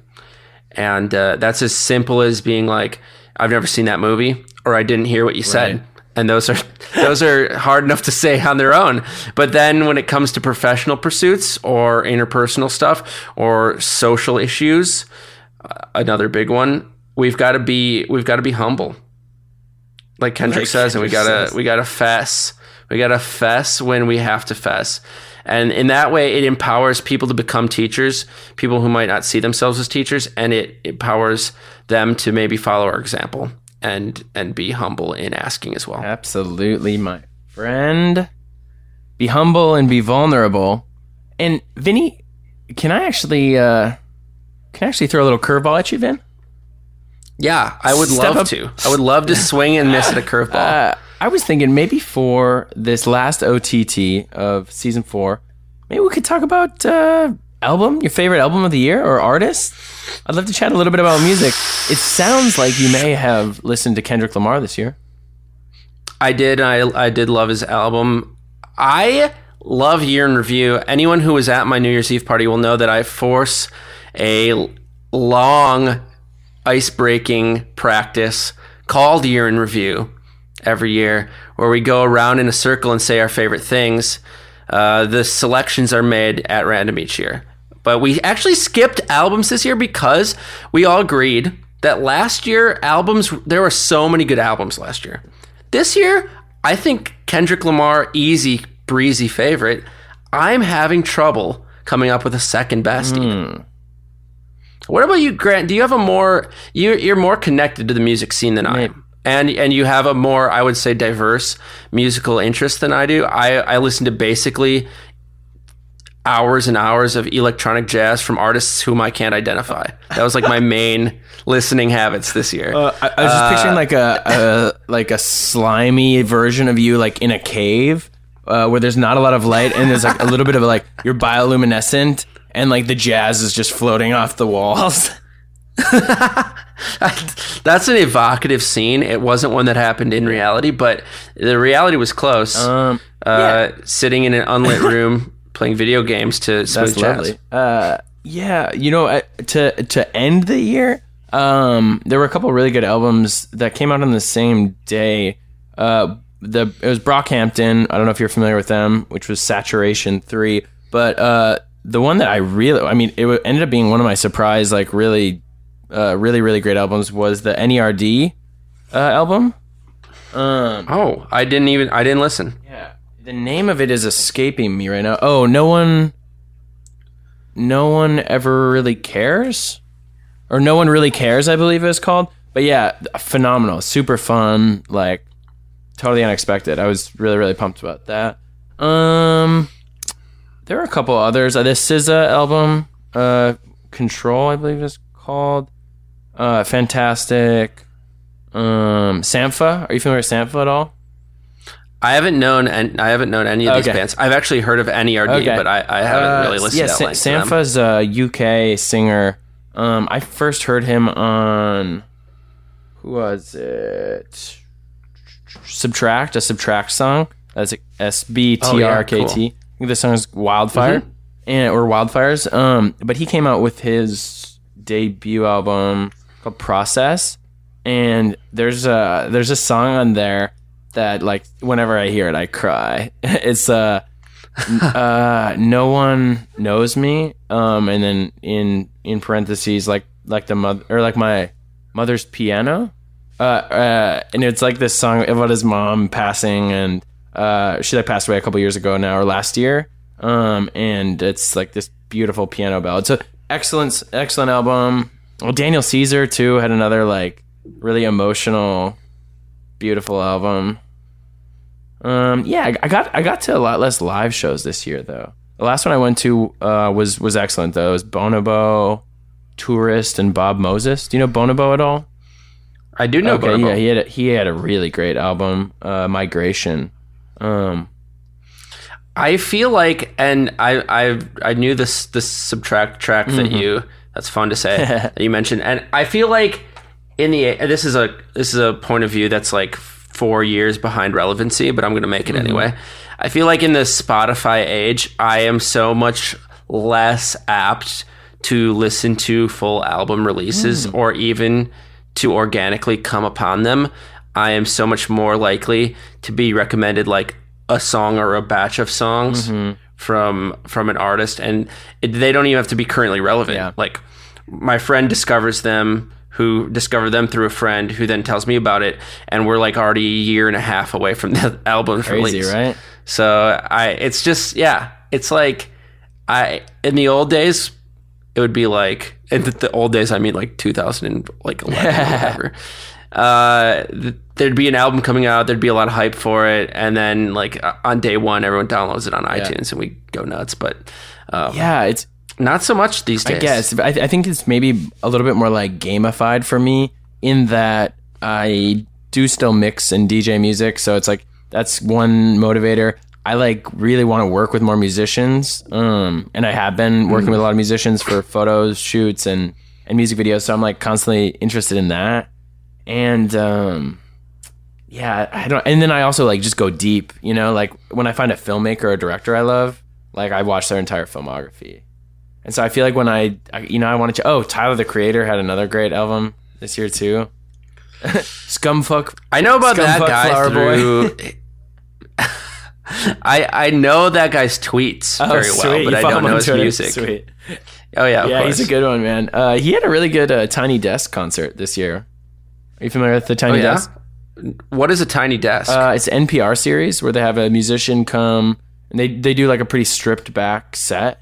and uh, that's as simple as being like, "I've never seen that movie," or "I didn't hear what you said." And those are those are hard enough to say on their own. But then when it comes to professional pursuits or interpersonal stuff or social issues, uh, another big one, we've got to be we've got to be humble. Like Kendrick Like says, and we gotta we gotta fess. We gotta fess when we have to fess. And in that way, it empowers people to become teachers, people who might not see themselves as teachers, and it empowers them to maybe follow our example and and be humble in asking as well. Absolutely, my friend. Be humble and be vulnerable. And Vinny, can I actually uh can I actually throw a little curveball at you, Vin? Yeah, I would Step love up- to. I would love to swing and miss at a curveball. Uh, I was thinking maybe for this last OTT of season four, maybe we could talk about uh, album, your favorite album of the year or artist. I'd love to chat a little bit about music. It sounds like you may have listened to Kendrick Lamar this year. I did. I I did love his album. I love year in review. Anyone who was at my New Year's Eve party will know that I force a long ice breaking practice called year in review every year, where we go around in a circle and say our favorite things. Uh, the selections are made at random each year. But we actually skipped albums this year because we all agreed that last year albums there were so many good albums last year. This year, I think Kendrick Lamar easy breezy favorite. I'm having trouble coming up with a second best. even. What about you, Grant? Do you have a more you you're more connected to the music scene than I Maybe. am, and and you have a more I would say diverse musical interest than I do. I I listen to basically hours and hours of electronic jazz from artists whom I can't identify. That was like my main listening habits this year. Uh, I, I, was just uh, picturing like a, a, like a slimy version of you like in a cave uh, where there's not a lot of light and there's like a little bit of like you're bioluminescent and like the jazz is just floating off the walls. That's an evocative scene. It wasn't one that happened in reality, but the reality was close. Um, uh, yeah. Sitting in an unlit room playing video games to smooth That's jazz. Uh, yeah, you know, to to end the year, um, there were a couple really good albums that came out on the same day. Uh, the it was Brockhampton. I don't know if you're familiar with them, which was Saturation Three. But uh, the one that I really, I mean, it ended up being one of my surprise, like really, uh, really, really great albums was the Nerd uh, album. Um, oh, I didn't even I didn't listen. Yeah, the name of it is escaping me right now. Oh, no one, no one ever really cares, or no one really cares. I believe it's called. But yeah, phenomenal, super fun, like totally unexpected. I was really really pumped about that. Um, there are a couple others. Uh, this SZA album, uh, Control, I believe it's called. Uh, fantastic. Um, Sampha. Are you familiar with Sampha at all? I haven't known and I haven't known any of these okay. bands. I've actually heard of NERD, okay. but I, I haven't uh, really listened. Yeah, to Sa- Sampha's a UK singer. Um, I first heard him on who was it? Subtract, a Subtract song. That's S B T R K T. I think the song is Wildfire, mm-hmm. and or Wildfires. Um, but he came out with his debut album called Process, and there's a there's a song on there that like whenever I hear it, I cry. it's uh, uh, no one knows me. Um, and then in in parentheses, like like the mother or like my mother's piano. Uh, uh, and it's like this song about his mom passing, and uh, she like passed away a couple years ago now or last year. Um, and it's like this beautiful piano ballad. So excellent, excellent album. Well, Daniel Caesar too had another like really emotional beautiful album. Um, yeah, I got I got to a lot less live shows this year though. The last one I went to uh, was was excellent though. It was Bonobo, Tourist, and Bob Moses. Do you know Bonobo at all? I do know. Okay, Bonobo. yeah, he had a, he had a really great album, uh, Migration. Um, I feel like, and I I I knew this this subtract track that mm-hmm. you. That's fun to say that you mentioned, and I feel like in the this is a this is a point of view that's like four years behind relevancy, but I'm going to make it mm-hmm. anyway. I feel like in the Spotify age, I am so much less apt to listen to full album releases mm. or even to organically come upon them. I am so much more likely to be recommended like a song or a batch of songs mm-hmm. from from an artist, and it, they don't even have to be currently relevant. Yeah. Like my friend discovers them who discovered them through a friend who then tells me about it and we're like already a year and a half away from the album Crazy, release. right? So I it's just yeah, it's like I in the old days it would be like in the, the old days I mean like 2000 and like 11 or whatever. Uh, there'd be an album coming out, there'd be a lot of hype for it, and then like on day one, everyone downloads it on yeah. iTunes and we go nuts. But um, yeah, it's not so much these days. I guess. I, th- I think it's maybe a little bit more like gamified for me in that I do still mix and DJ music. So it's like that's one motivator. I like really want to work with more musicians. Um, and I have been working mm. with a lot of musicians for photos, shoots, and, and music videos. So I'm like constantly interested in that. And, um, yeah, I don't, and then I also like just go deep, you know, like when I find a filmmaker or a director I love, like I watch their entire filmography. And so I feel like when I, I you know, I wanted to. Oh, Tyler the Creator had another great album this year too. Scumfuck. I know about that guy Flower through. I I know that guy's tweets oh, very sweet. well, but you I don't know his Twitter. music. Sweet. Oh yeah, yeah, he's a good one, man. Uh, he had a really good uh, Tiny Desk concert this year. Are you familiar with the Tiny oh, yeah? Desk? What is a Tiny Desk? Uh, it's an NPR series where they have a musician come and they they do like a pretty stripped back set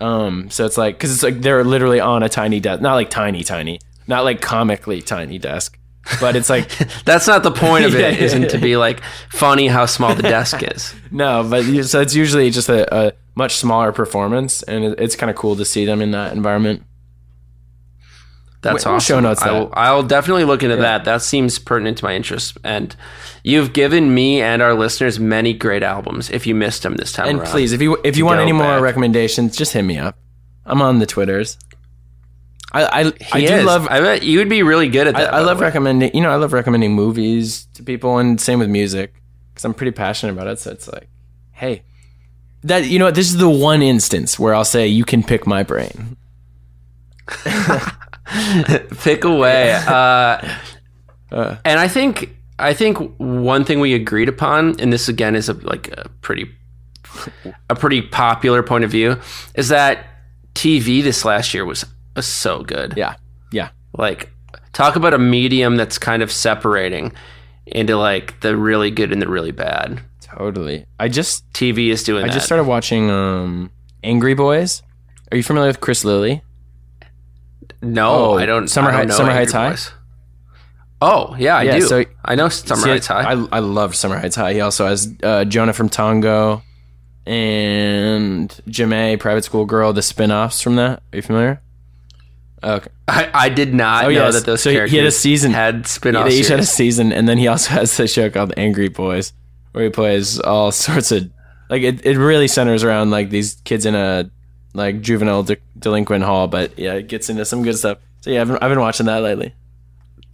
um, so it's like because it's like they're literally on a tiny desk, not like tiny, tiny, not like comically tiny desk, but it's like that's not the point of it. not to be like funny how small the desk is. no, but so it's usually just a, a much smaller performance, and it, it's kind of cool to see them in that environment. That's We'll awesome. show notes I will, I'll definitely look into that. That seems pertinent to my interests. And you've given me and our listeners many great albums. If you missed them this time And around. please, if you if you want any more back. recommendations, just hit me up. I'm on the twitters. I I, I do love I bet you would be really good at that. I by love recommending you know I love recommending movies to people and same with music because I'm pretty passionate about it. So it's like, hey, that you know this is the one instance where I'll say you can pick my brain. pick away. Uh, Uh. and I think I think one thing we agreed upon, and this again is a like a pretty a pretty popular point of view, is that TV this last year was, was so good. Yeah, yeah, Like talk about a medium that's kind of separating into like the really good and the really bad. totally. I just TV is doing I that. just started watching um Angry Boys. Are you familiar with Chris Lilley? No, Oh, I don't. Summer I don't High- Summer Heights High? Boys. Oh yeah, I Yeah, do. so- I know Summer See, Heights High. I I love Summer Heights High. He also has uh, Jonah from Tonga and Ja'mie, Private School Girl, the spin-offs from that. Are you familiar? Okay. I, I did not Oh, know yes. that those So he- he had a season- had spin-off they each had a season, and then he also has a show called Angry Boys, where he plays all sorts of like it. It really centers around like these kids in a like juvenile de- delinquent hall, but yeah, it gets into some good stuff. So yeah, I've been, I've been watching that lately.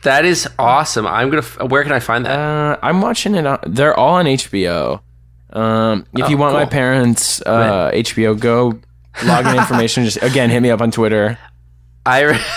That is awesome. I'm gonna. f- Where can I find that? Uh, I'm watching it. On, they're all on HBO. Um, if Oh, you want my parents' uh, HBO Go login information, just again hit me up on Twitter. I. re-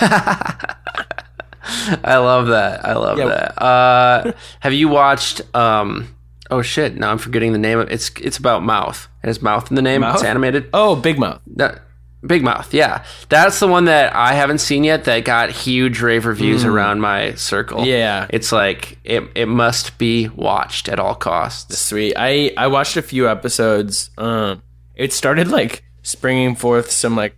I love that. I love Yeah. that. Uh, have you watched? Um, oh shit! Now I'm forgetting the name of it's. It's about mouth. Has mouth in the name. Mouth? It's animated. Oh, Big Mouth. That- Big Mouth, yeah, that's the one that I haven't seen yet. That got huge rave reviews around my circle. Yeah. it's like it. It must be watched at all costs. Sweet. I I watched a few episodes. Um, it started like springing forth some like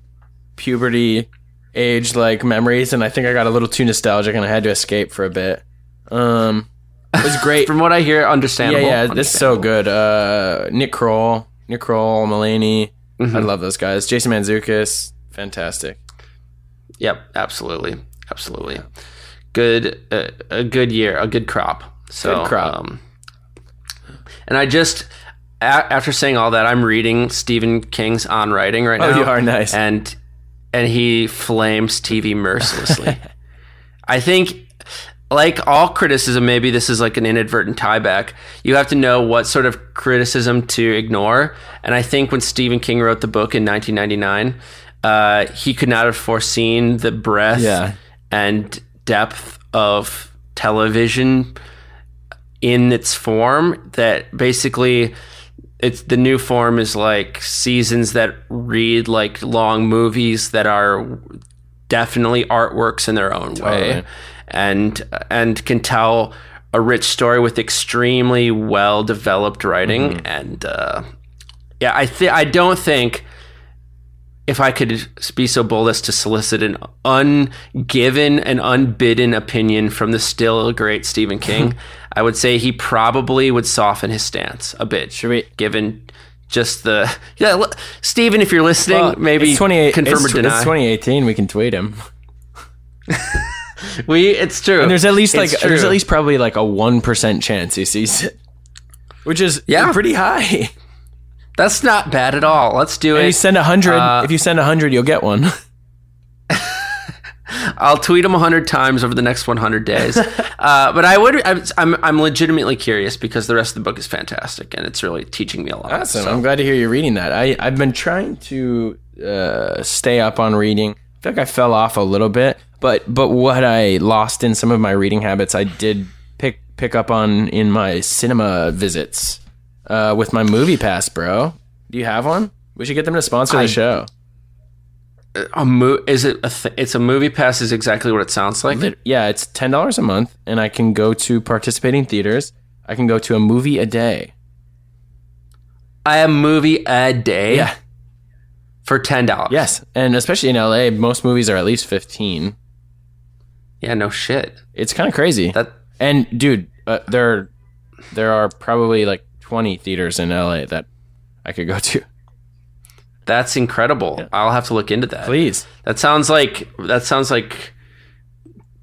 puberty age like memories, and I think I got a little too nostalgic, and I had to escape for a bit. Um, it was great. From what I hear, understandable. yeah, understandable. yeah, is so good. Uh, Nick Kroll, Nick Kroll, Mulaney. I love those guys. Jason Mantzoukas, fantastic. Yep, absolutely, absolutely. Good, uh, a good year, a good crop. So, Good crop. Um, and I just, a- after saying all that, I'm reading Stephen King's On Writing right Oh, now. you are nice. and and he flames TV mercilessly. I think, like all criticism, maybe this is like an inadvertent tieback. You have to know what sort of criticism to ignore. And I think when Stephen King wrote the book in 1999, uh, he could not have foreseen the breadth Yeah. and depth of television in its form that basically it's the new form is like seasons that read like long movies that are definitely artworks in their own way Totally. And and can tell a rich story with extremely well developed writing Mm-hmm. and uh, yeah I think I don't think if I could be so bold as to solicit an ungiven and unbidden opinion from the still great Stephen King, I would say he probably would soften his stance a bit. Should we- Given just the yeah, l- Stephen, if you're listening, Well, maybe it's 28 confirm it's, or deny. It's 2018. We can tweet him. we, it's true. And there's at least like there's at least probably like a one percent chance he sees it, which is Yeah. pretty high. that's not bad at all. Let's do And you send a hundred. Uh, if you send a hundred, you'll get one. I'll tweet him 100 times over the next 100 days. uh, but I would, I'm, I'm, I'm legitimately curious because the rest of the book is fantastic and it's really teaching me a lot. Awesome. So- I'm glad to hear you're reading that. I I've been trying to uh, stay up on reading. I feel like I fell off a little bit, but but what I lost in some of my reading habits, I did pick pick up on in my cinema visits uh, with my MoviePass, bro. Do you have one? We should get them to sponsor I- the show. a mo- is it a th- it's a movie pass is exactly what it sounds like. Lit- Yeah, it's ten dollars a month, and I can go to participating theaters. I can go to a movie a day. I have movie a day Yeah. for $10. Yes, and especially in LA, most movies are at least fifteen. Yeah, no shit. It's kind of crazy. That And dude, uh, there there are probably like 20 theaters in LA that I could go to. That's incredible. I'll have to look into that. Please. That sounds like that sounds like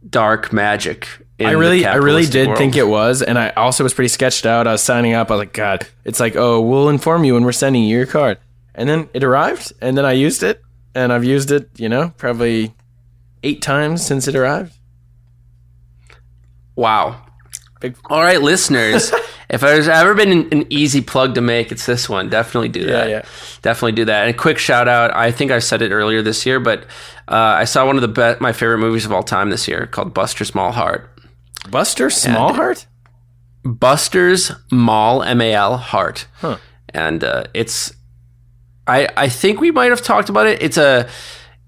dark magic. in I really, I really did world. think it was, and I also was pretty sketched out. I was signing up. I was like, God, it's like, oh, we'll inform you when we're sending you your card, and then it arrived, and then I used it, and I've used it, you know, probably eight times since it arrived. Wow. Big- All right, listeners. if there's ever been an, easy plug to make, it's this one. Definitely do that. yeah. Definitely do that. And a quick shout out. I think I said it earlier this year, but uh, I saw one of the be- my favorite movies of all time this year called Buster's Mal Heart. Buster's Mal Heart. Buster's Mal M A L Heart, Huh. and uh, it's. I I think we might have talked about it. It's a,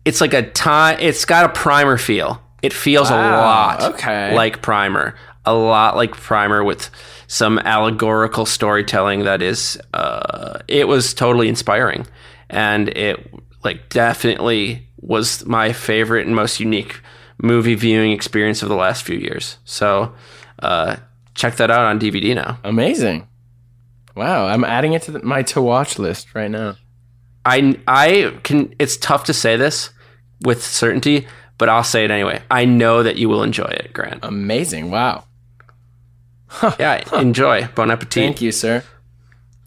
it's like a time. It's got a primer feel. It feels a lot okay. like primer, a lot like primer with some allegorical storytelling that is. Uh, it was totally inspiring, and it like definitely was my favorite and most unique movie viewing experience of the last few years. So. Uh, check that out on DVD now. Amazing. Wow, I'm adding it to the, my to watch list right now. I I can. It's tough to say this with certainty, but I'll say it anyway. I know that you will enjoy it, Grant. Amazing. Wow. yeah, enjoy. Bon appetit. Thank you, sir.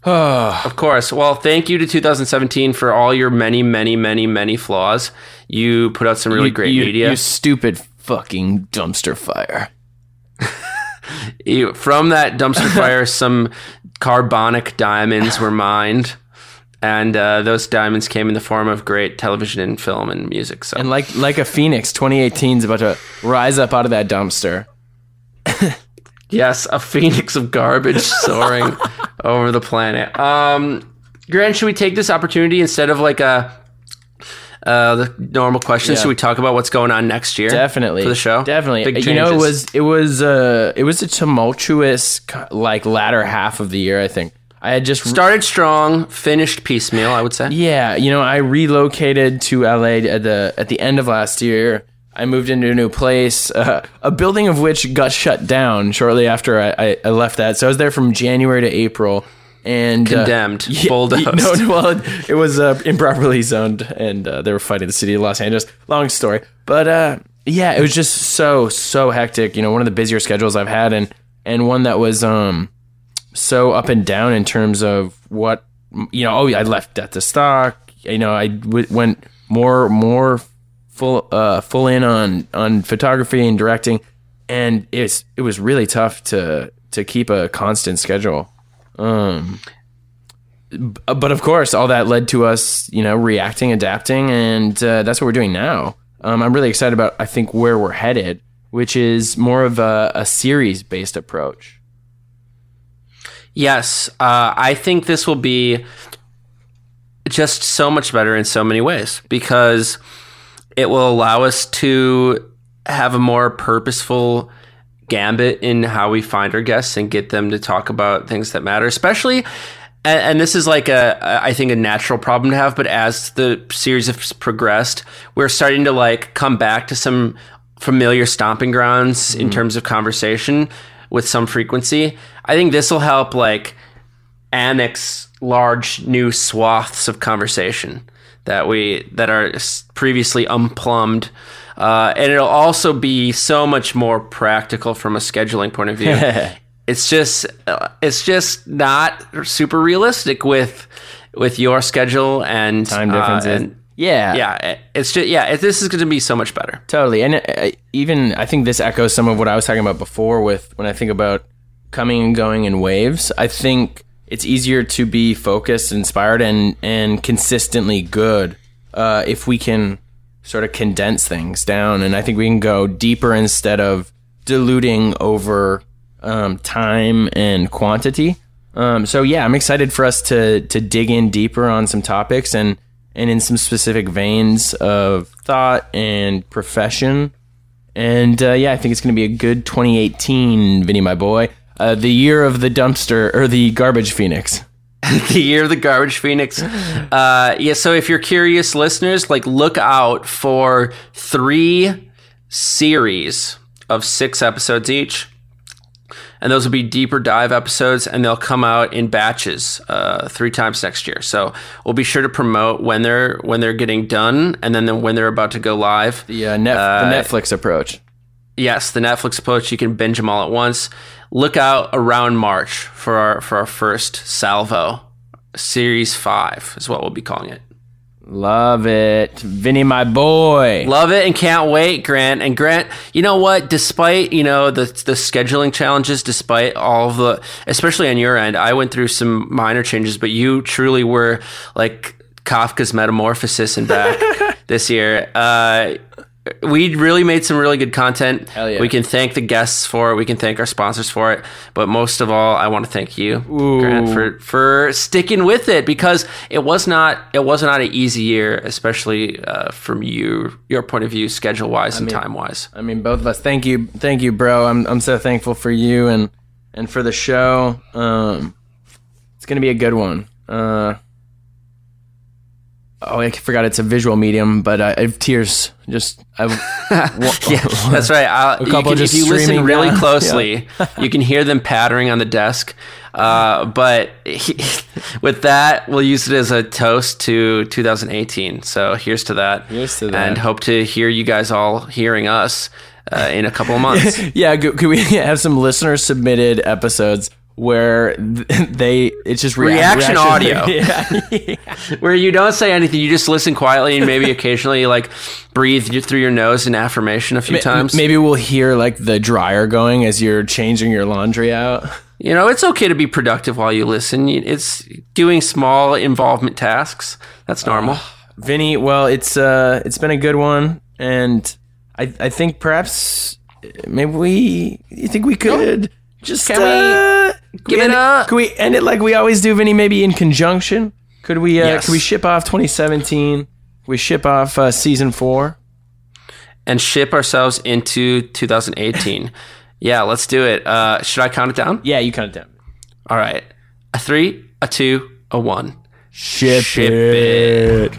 Of course. Well, thank you to 2017 for all your many, many, many, many flaws. You put out some really you, great you, media. You stupid fucking dumpster fire. You- from that dumpster fire, some carbonic diamonds were mined. And uh, those diamonds came in the form of great television and film and music. So And like like a phoenix, 2018 is about to rise up out of that dumpster. Yes, a phoenix of garbage soaring over the planet. Um, Grant, should we take this opportunity instead of like a uh, the normal questions? Yeah. Should we talk about what's going on next year? Definitely for the show. Definitely. Big you know, it was it was uh it was a tumultuous like latter half of the year. I think I had just started strong, finished piecemeal. I would say. Yeah, you know, I relocated to LA at the at the end of last year. I moved into a new place, uh, a building of which got shut down shortly after I, I, left that. So I was there from January to April, and uh, Condemned, yeah, bulldozed. No, no, well, it, it was uh, improperly zoned, and uh, they were fighting the city of Los Angeles. Long story, but uh, yeah, it was just so so hectic. You know, one of the busier schedules I've had, and and one that was um so up and down in terms of what you know. Oh, I left debt to stock. You know, I w- went more more full uh full in on on photography and directing, and it's it was really tough to to keep a constant schedule. Um, but of course, all that led to us, you know, reacting, adapting, and uh, that's what we're doing now. Um, I'm really excited about, I think, where we're headed, which is more of a, a series based approach. Yes, uh, I think this will be just so much better in so many ways because it will allow us to have a more purposeful gambit in how we find our guests and get them to talk about things that matter, especially. And, and this is like a, I think, a natural problem to have. But as the series has progressed, we're starting to like come back to some familiar stomping grounds in terms of conversation with some frequency. I think this will help like annex large new swaths of conversation that we that are previously unplumbed. Uh, and it'll also be so much more practical from a scheduling point of view. it's just uh, it's just not super realistic with with your schedule and Time uh, differences. and- yeah. yeah, it's just yeah. It, this is going to be so much better. Totally. And uh, even I think this echoes some of what I was talking about before with when I think about coming and going in waves. I think it's easier to be focused, inspired, and, and consistently good uh, if we can sort of condense things down. And I think we can go deeper instead of diluting over um, time and quantity. Um, so yeah, I'm excited for us to to dig in deeper on some topics and and in some specific veins of thought and profession. And uh, yeah, I think it's going to be a good 2018, Vinny, my boy. Uh, the year of the dumpster or the garbage phoenix. the year of the garbage phoenix uh yeah so if you're curious listeners like look out for three series of six episodes each and those will be deeper dive episodes, and they'll come out in batches uh, three times next year. So we'll be sure to promote when they're when they're getting done, and then when they're about to go live. The, uh, Net- Uh, the Netflix approach. Yes, the Netflix approach. You can binge them all at once. Look out around March for our for our first salvo. Series five is what we'll be calling it. Love it. Vinny, my boy. Love it and can't wait, Grant. And Grant, you know what? Despite you know the the scheduling challenges, despite all the, especially on your end, I went through some minor changes, but you truly were like Kafka's metamorphosis and back this year. Uh, we really made some really good content. Hell yeah. We can thank the guests for it. We can thank our sponsors for it. But most of all, I want to thank you, Grant, for for sticking with it because it was not it was not an easy year, especially uh, from you your point of view, schedule wise and time wise. I mean, both of us. Thank you, thank you, bro. I'm I'm so thankful for you and and for the show. Um, it's gonna be a good one. Uh, oh, I forgot it's a visual medium, but I, I have tears. Just I. Yeah, that's right. I'll, you couple can, if just you listen really down. closely, you can hear them pattering on the desk. Uh, but he, with that, we'll use it as a toast to 2018. So here's to that. Here's to that. And hope to hear you guys all hearing us uh, in a couple of months. yeah, could we have some listener submitted episodes where they it's just rea- Reaction audio. Yeah. Where you don't say anything, you just listen quietly and maybe occasionally like breathe through your nose in affirmation a few times. Maybe we'll hear like the dryer going as you're changing your laundry out. You know, it's okay to be productive while you listen. It's doing small involvement tasks. That's normal. Vinny, well, it's uh, it's been a good one, and I I think perhaps uh, maybe we you think we could just Can we uh, give end it up? Could we end it like we always do, Vinny? Maybe in conjunction. Could we? Uh, Yes. Could we ship off 2017? We ship off uh, season four. and ship ourselves into 2018. yeah, let's do it. Uh, should I count it down? Yeah, you count it down. All right. A three, a two, a one. Ship, Ship it.